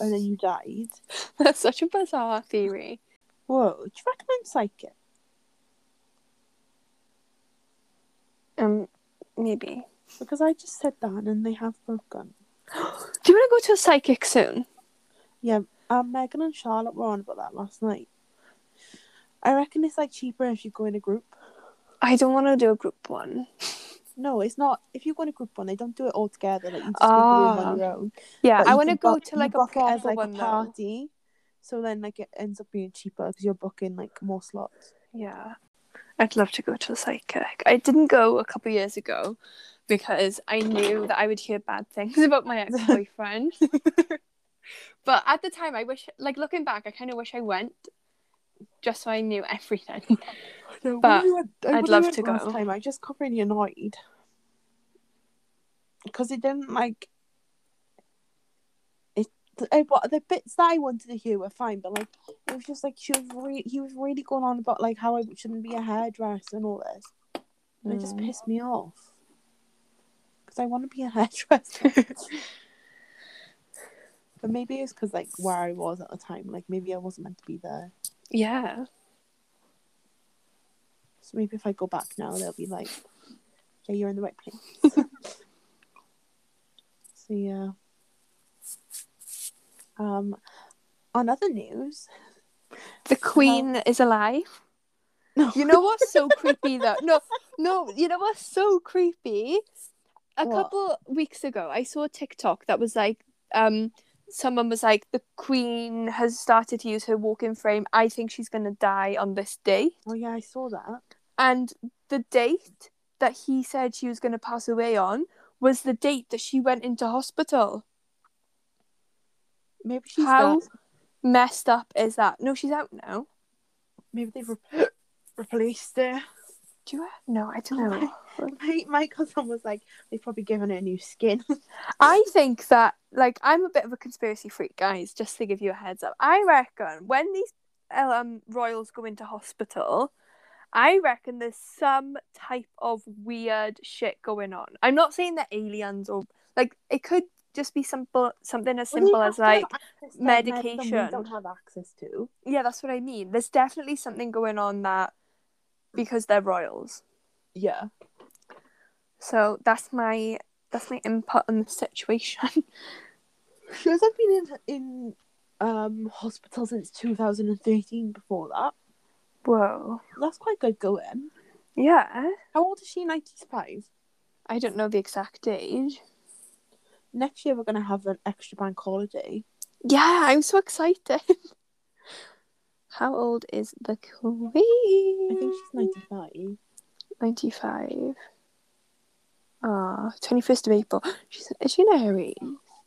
and then you died. That's such a bizarre theory. Whoa, do you reckon I'm psychic? Um, maybe. Because I just said that and they have broken. Do you want to go to a psychic soon? Yeah, um, Megan and Charlotte were on about that last night. I reckon it's like cheaper if you go in a group. I don't want to do a group one. No, it's not. If you go in a group one, they don't do it all together. Like you just go to the Ah. on your own. Yeah, But I want to go book- to like a proper as like one a though. party. So then, like it ends up being cheaper because you're booking like more slots. Yeah. I'd love to go to a psychic. I didn't go a couple years ago because I knew that I would hear bad things about my ex boyfriend. but at the time, I wish, like looking back, I kind of wish I went just so I knew everything. No, But we went- uh, I'd we love to go. Time, I just got really annoyed because it didn't like it. The, what the bits that I wanted to hear were fine, but like it was just like she was re- he was really going on about like how I shouldn't be a hairdresser and all this, and it just Mm. pissed me off because I want to be a hairdresser. but maybe it's because like where I was at the time, like maybe I wasn't meant to be there. Yeah. So maybe if I go back now, they'll be like, "Yeah, you're in the right place." so yeah. Um, on other news, The Queen is alive. no, You know what's so creepy though? No, no, you know what's so creepy? A What? couple weeks ago, I saw a TikTok that was like, um, someone was like, the Queen has started to use her walking frame. I think she's gonna die on this date. oh yeah, I saw that. And the date that he said she was gonna pass away on was the date that she went into hospital. Maybe she's How dead. messed up is that? No, she's out now. Maybe they've re- replaced her. Do you? No, I don't know. My, my cousin was like, they've probably given her a new skin. I think that, like, I'm a bit of a conspiracy freak, guys. Just to give you a heads up, I reckon when these um royals go into hospital, I reckon there's some type of weird shit going on. I'm not saying that aliens or like it could just be simple something as simple have as like medication. we don't have access to. yeah, that's what I mean. There's definitely something going on that because they're royals. Yeah. So that's my that's my input on the situation. She hasn't been in in um hospital since 2013. Before that, Whoa. that's quite good going. Yeah. How old is she? 95. I don't know the exact age. Next year we're gonna have an extra bank holiday. Yeah, I'm so excited. How old is the queen? I think she's 95. 95. Ah, 21st of April. She's is she an Aries?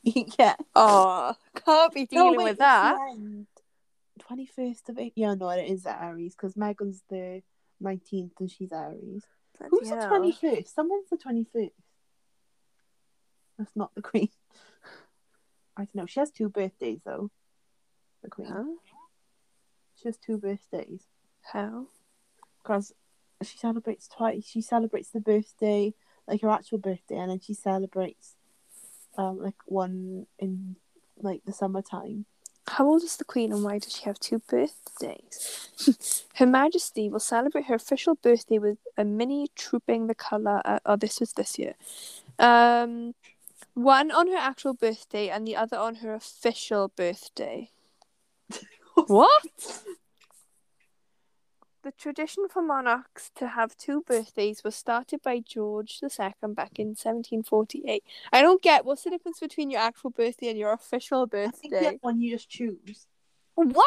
yeah. Oh, can't be dealing with that. 21st of April. Yeah, no, it is Aries because Megan's the 19th and she's Aries. Who's the Bloody 21st? Someone's the 21st. That's not the Queen. I don't know. She has two birthdays though. The Queen. Huh? Has two birthdays How? because she celebrates twice. She celebrates the birthday, like her actual birthday, and then she celebrates, um, like one in like the summertime. How old is the Queen and why does she have two birthdays? her Majesty will celebrate her official birthday with a mini trooping the colour. Uh, oh, this was this year. Um, one on her actual birthday and the other on her official birthday. What? The tradition for monarchs to have two birthdays was started by George II back in 1748. I don't get what's the difference between your actual birthday and your official birthday. I think the birthday. one you just choose What?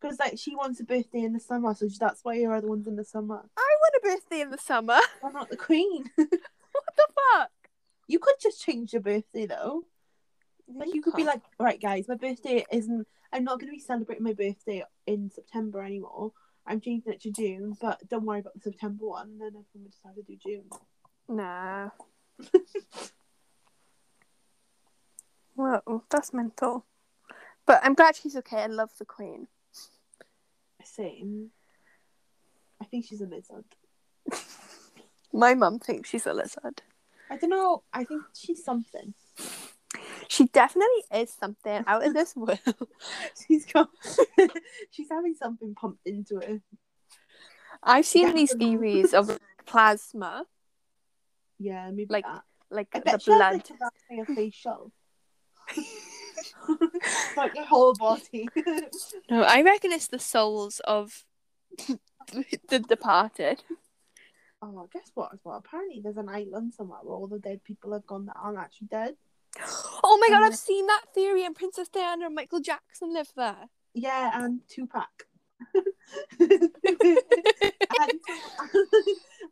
because like she wants a birthday in the summer, so that's why your other one's in the summer. I want a birthday in the summer. Why not the Queen? what the fuck? you could just change your birthday though. Like you could be like, right, guys, my birthday isn't. I'm not going to be celebrating my birthday in September anymore. I'm changing it to June, but don't worry about the September one. And then everyone would decide to do June. nah. Whoa, that's mental. But I'm glad she's okay. I love the Queen. Same. I think she's a lizard. My mum thinks she's a lizard. I don't know. I think she's something. She definitely is something out of this world. She's got. she's having something pumped into her. I've seen these theories of plasma, Yeah, maybe Like, that. like I the blood. has like a, like a facial. like your whole body. No, I reckon it's the souls of the departed. oh, guess what? As well, apparently there's an island somewhere where all the dead people have gone that aren't actually dead. Oh my god. I've seen that theory, and Princess Diana and Michael Jackson live there. Yeah, and Tupac. and,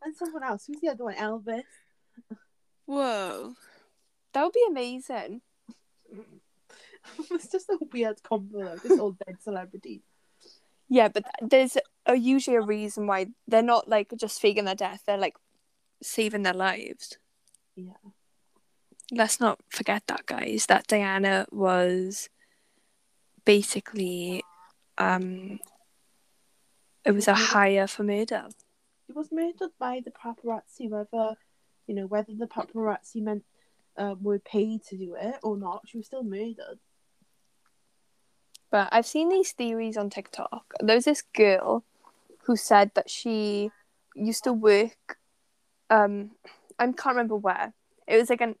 and someone else. Who's the other one? Elvis. Whoa, that would be amazing. it's just a weird combo of just all dead celebrities. Yeah, but there's a, usually a reason why they're not like just faking their death. They're like saving their lives. Yeah. Let's not forget that, guys. That Diana was basically, um, it was a hire for murder. She was murdered by the paparazzi, whether you know whether the paparazzi meant uh, were paid to do it or not. She was still murdered. But I've seen these theories on TikTok. There's this girl who said that she used to work. Um, I can't remember where. It was like an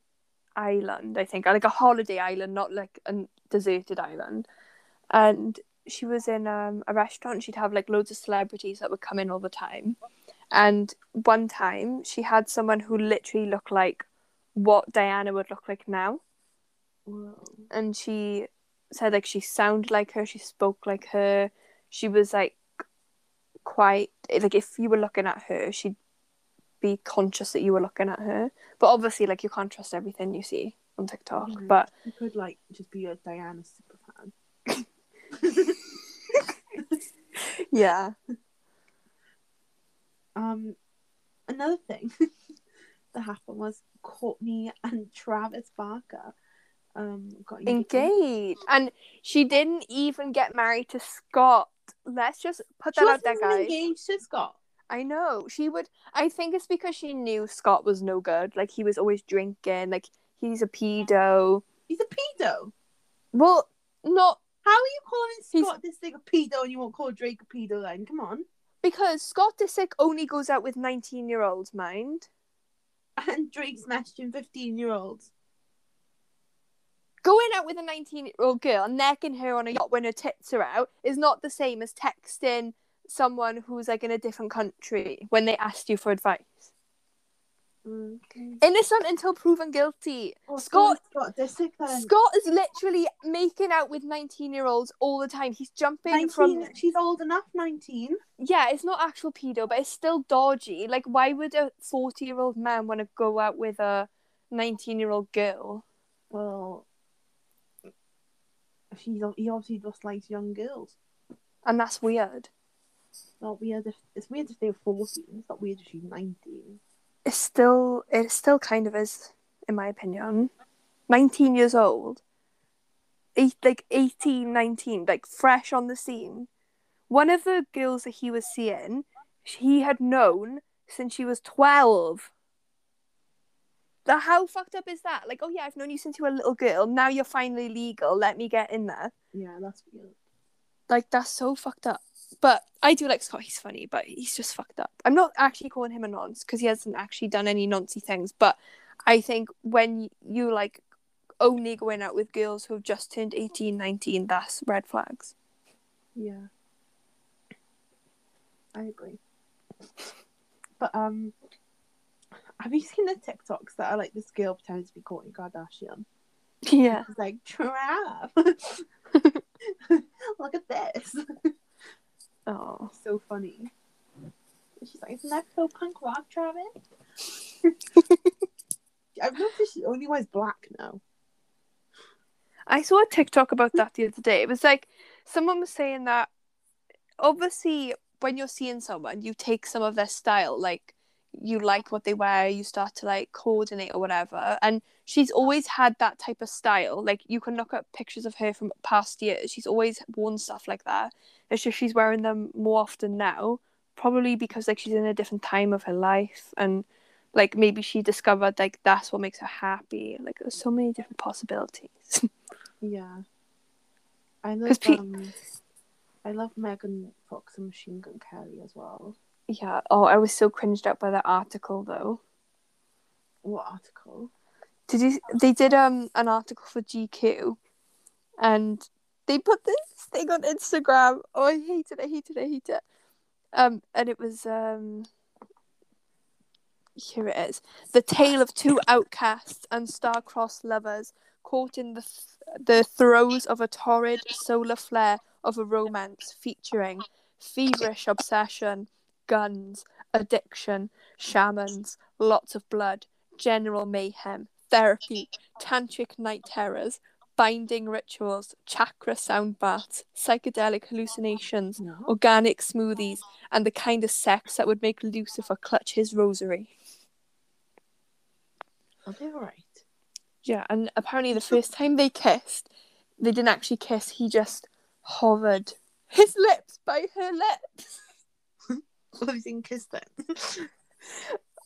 island, I think, like a holiday island, not like a deserted island. And she was in um, a restaurant. She'd have like loads of celebrities that would come in all the time. And one time, she had someone who literally looked like what Diana would look like now. Whoa. And she said like she sounded like her, she spoke like her. She was like quite like if you were looking at her, she'd be conscious that you were looking at her. But obviously, like you can't trust everything you see on TikTok. Mhm. But You could like just be a Diana superfan. yeah, Um, another thing that happened was Kourtney and Travis Barker um got engaged. engaged, and she didn't even get married to Scott. Let's just put She that out there, guys. engaged to Scott. I know she would. I think it's because she knew Scott was no good. Like he was always drinking. Like he's a pedo. He's a pedo. Well, not How are you calling Scott this thing a pedo and you won't call Drake a pedo then? Come on. because Scott Disick only goes out with nineteen-year-olds. Mind And Drake's messaging 15 year olds. going out with a nineteen-year-old girl and necking her on a yacht when her tits are out is not the same as texting someone who's like in a different country when they asked you for advice. Okay. Innocent until proven guilty. Oh, Scott Scott Disick. Scott is literally making out with nineteen-year-olds all the time. He's jumping 19, from she's old enough, 19. yeah, it's not actual pedo, but it's still dodgy. Like, why would a forty-year-old man want to go out with a nineteen-year-old girl? Well, she's he obviously just likes young girls. And that's weird. Not weird if it's weird if they're 14. It's not weird if she's 19. It's still, it still kind of is, in my opinion. Nineteen years old, eight, like 18, 19, like fresh on the scene. One of the girls that he was seeing, he had known since she was twelve. The how fucked up is that? Like, oh yeah, I've known you since you were a little girl. Now you're finally legal. Let me get in there. Yeah, that's weird. Like that's so fucked up. But I do like Scott. He's funny, but he's just fucked up. I'm not actually calling him a nonce because he hasn't actually done any noncy things. But I think when you like only going out with girls who have just turned 18, 19, that's red flags. Yeah. I agree. But um have you seen the TikToks that are like this girl pretending to be Kourtney Kardashian? Yeah. It's like Trav Look at this. Oh. So funny. She's like, isn't that so punk rock, Travis? I've noticed she only wears black now. I saw a TikTok about that the other day. It was like someone was saying that obviously when you're seeing someone, you take some of their style, like you like what they wear, you start to like coordinate or whatever. And she's always had that type of style. Like you can look at pictures of her from past years. She's always worn stuff like that. It's just she's wearing them more often now, probably because like she's in a different time of her life and like maybe she discovered like that's what makes her happy. Like there's so many different possibilities. Yeah. I love pe- um I love Megan Fox and Machine Gun Kelly as well. Yeah. Oh, I was so cringed out by that article though. What article? Did you? They did um an article for GQ, and they put this thing on Instagram. Oh, I hate it! I hate it! I hate it. Um, and it was um. Here it is: the tale of two outcasts and star-crossed lovers caught in the th- the throes of a torrid solar flare of a romance featuring feverish obsession, guns, addiction, shamans, lots of blood, general mayhem, therapy, tantric night terrors, binding rituals, chakra sound baths, psychedelic hallucinations, No. organic smoothies, and the kind of sex that would make Lucifer clutch his rosary. Are they alright? Yeah, and apparently the first time they kissed, they didn't actually kiss, he just hovered his lips by her lips. Well, you seen Kiss then?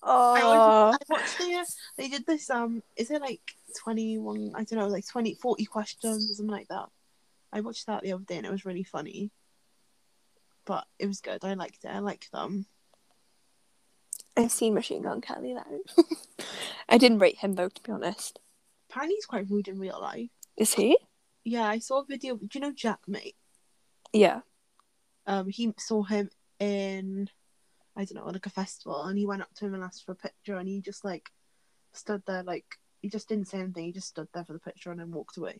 Oh, I watched the, they did this, um, is it like 21, I don't know, like 20, 40 questions or something like that. I watched that the other day and it was really funny. But it was good. I liked it. I liked them. I've seen Machine Gun Kelly now. I didn't rate him though, to be honest. Apparently he's quite rude in real life. Is he? Yeah, I saw a video. Do you know Jack, mate? Yeah. Um, he saw him in, I don't know, like a festival, and he went up to him and asked for a picture, and he just like stood there, like he just didn't say anything. He just stood there for the picture and then walked away.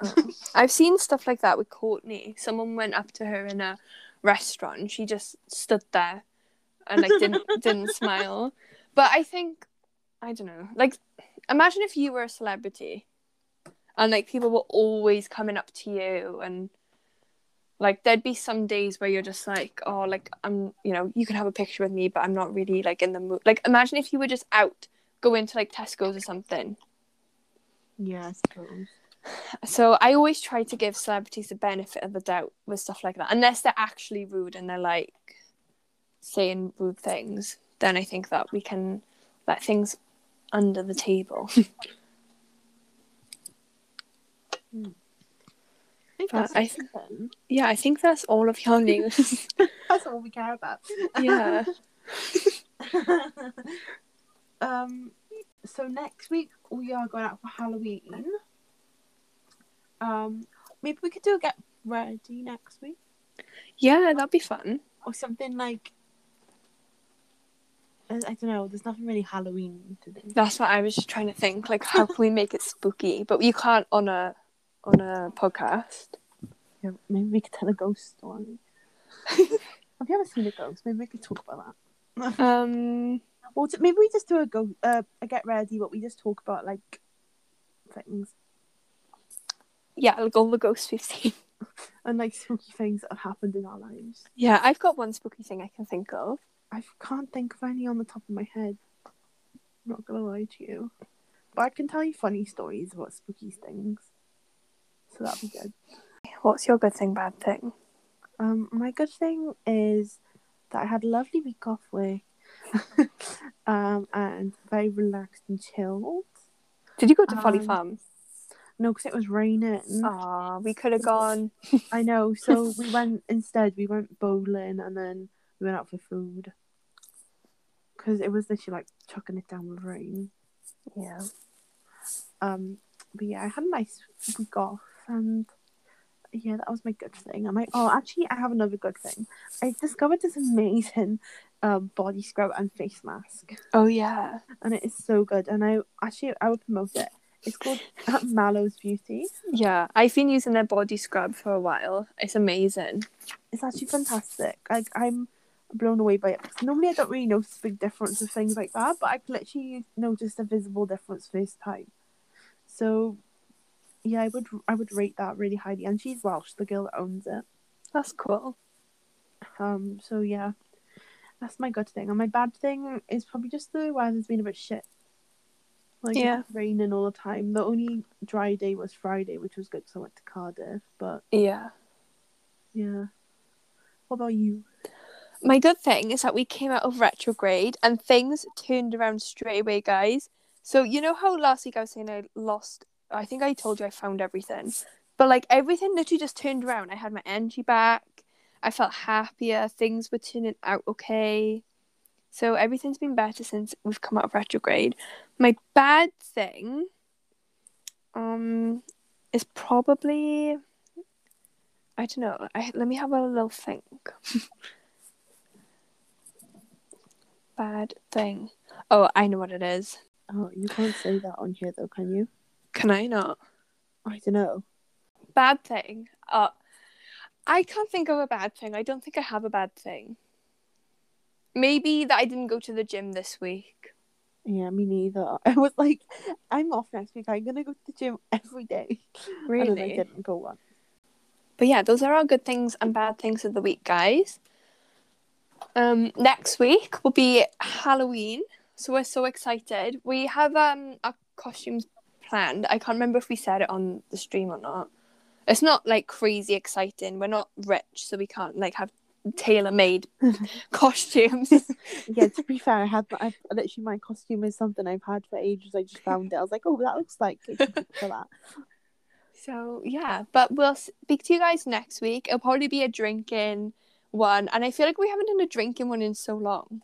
I've seen stuff like that with Kourtney. Someone went up to her in a restaurant and she just stood there and like didn't didn't smile. But I think I don't know. Like imagine if you were a celebrity and like people were always coming up to you and like there'd be some days where you're just like, oh like I'm you know, you can have a picture with me but I'm not really like in the mood. Like imagine if you were just out going into like Tesco's or something Yeah, I suppose. so I always try to give celebrities the benefit of the doubt with stuff like that, unless they're actually rude and they're like saying rude things. Then I think that we can let things under the table. Hmm. I think But that's I th- yeah, I think that's all of your news. That's all we care about. yeah. um. So next week we are going out for Halloween. Um. Maybe we could do a get ready next week Yeah, that'd be fun. or something like. I I don't know. There's nothing really Halloween to do. That's what I was just trying to think. Like, how can we make it spooky? But you can't on a on a podcast. Yeah, maybe we could tell a ghost story. Have you ever seen a ghost? Maybe we could talk about that. Um. Or t- maybe we just do a go uh, a get ready, but we just talk about like things Yeah, like all the ghosts we've seen. and like spooky things that have happened in our lives. Yeah, I've got one spooky thing I can think of. I can't think of any on the top of my head. I'm not gonna lie to you, but I can tell you funny stories about spooky things. So that'd be good. What's your good thing, bad thing? Um, my good thing is that I had a lovely week off work, um, and very relaxed and chilled. Did you go to Folly Um, Farm? No, because it was raining. Ah, we could have gone. I know. So we went instead. We went bowling and then we went out for food. Because it was literally like chucking it down with rain. Yeah. Um, but yeah, I had a nice week off and yeah, that was my good thing. I might. Oh, actually, I have another good thing. I discovered this amazing um body scrub and face mask, Oh yeah. and it is so good. And I actually I would promote it. It's called uh, Mallow's Beauty. Yeah. I've been using their body scrub for a while. It's amazing. It's actually fantastic. Like I'm blown away by it. normally I don't really notice a big difference with things like that, but I literally noticed a visible difference first time. So yeah, I would I would rate that really highly. And she's Welsh, the girl that owns it. That's cool. Um, so yeah, that's my good thing. And my bad thing is probably just the weather's been a bit shit. Like Yeah. it's raining all the time. The only dry day was Friday, which was good because I went to Cardiff. But Yeah. yeah, what about you? My good thing is that we came out of retrograde and things turned around straight away, guys. So you know how last week I was saying I lost I think I told you I found everything. But like everything literally just turned around. I had my energy back. I felt happier. Things were turning out okay. So everything's been better since we've come out of retrograde. My bad thing um is probably I don't know. I, let me have a little think. bad thing. Oh, I know what it is. Oh, you can't say that on here though, can you? Can I not? I don't know. Bad thing. Uh, I can't think of a bad thing. I don't think I have a bad thing. Maybe that I didn't go to the gym this week. Yeah, me neither. I was like, I'm off next week. I'm gonna go to the gym every day. And then I didn't go once. But yeah, those are our good things and bad things of the week, guys. Um, next week will be Halloween, so we're so excited. We have um our costumes planned. I can't remember if we said it on the stream or not. It's not like crazy exciting. We're not rich, so we can't like have tailor made costumes. Yeah, to be fair, I had I literally my costume is something I've had for ages. I just found it. I was like, oh, that looks like it could be for that. So yeah, but we'll speak to you guys next week. It'll probably be a drinking one, and I feel like we haven't done a drinking one in so long.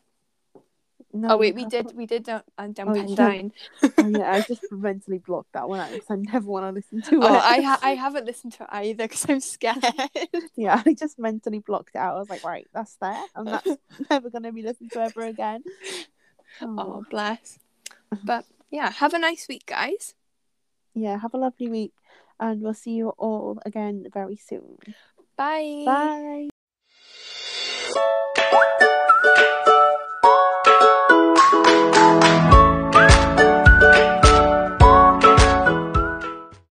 No, oh wait, we did, we did down, uh, down Oh, Pen yeah. Oh, yeah, I just mentally blocked that one out because I never want to listen to it. Oh, I ha- I haven't listened to it either because I'm scared. yeah, I just mentally blocked it out. I was like, right, that's there, and that's never gonna be listened to ever again. oh Oh, bless. But yeah, have a nice week, guys. yeah, have a lovely week, and we'll see you all again very soon. Bye. Bye.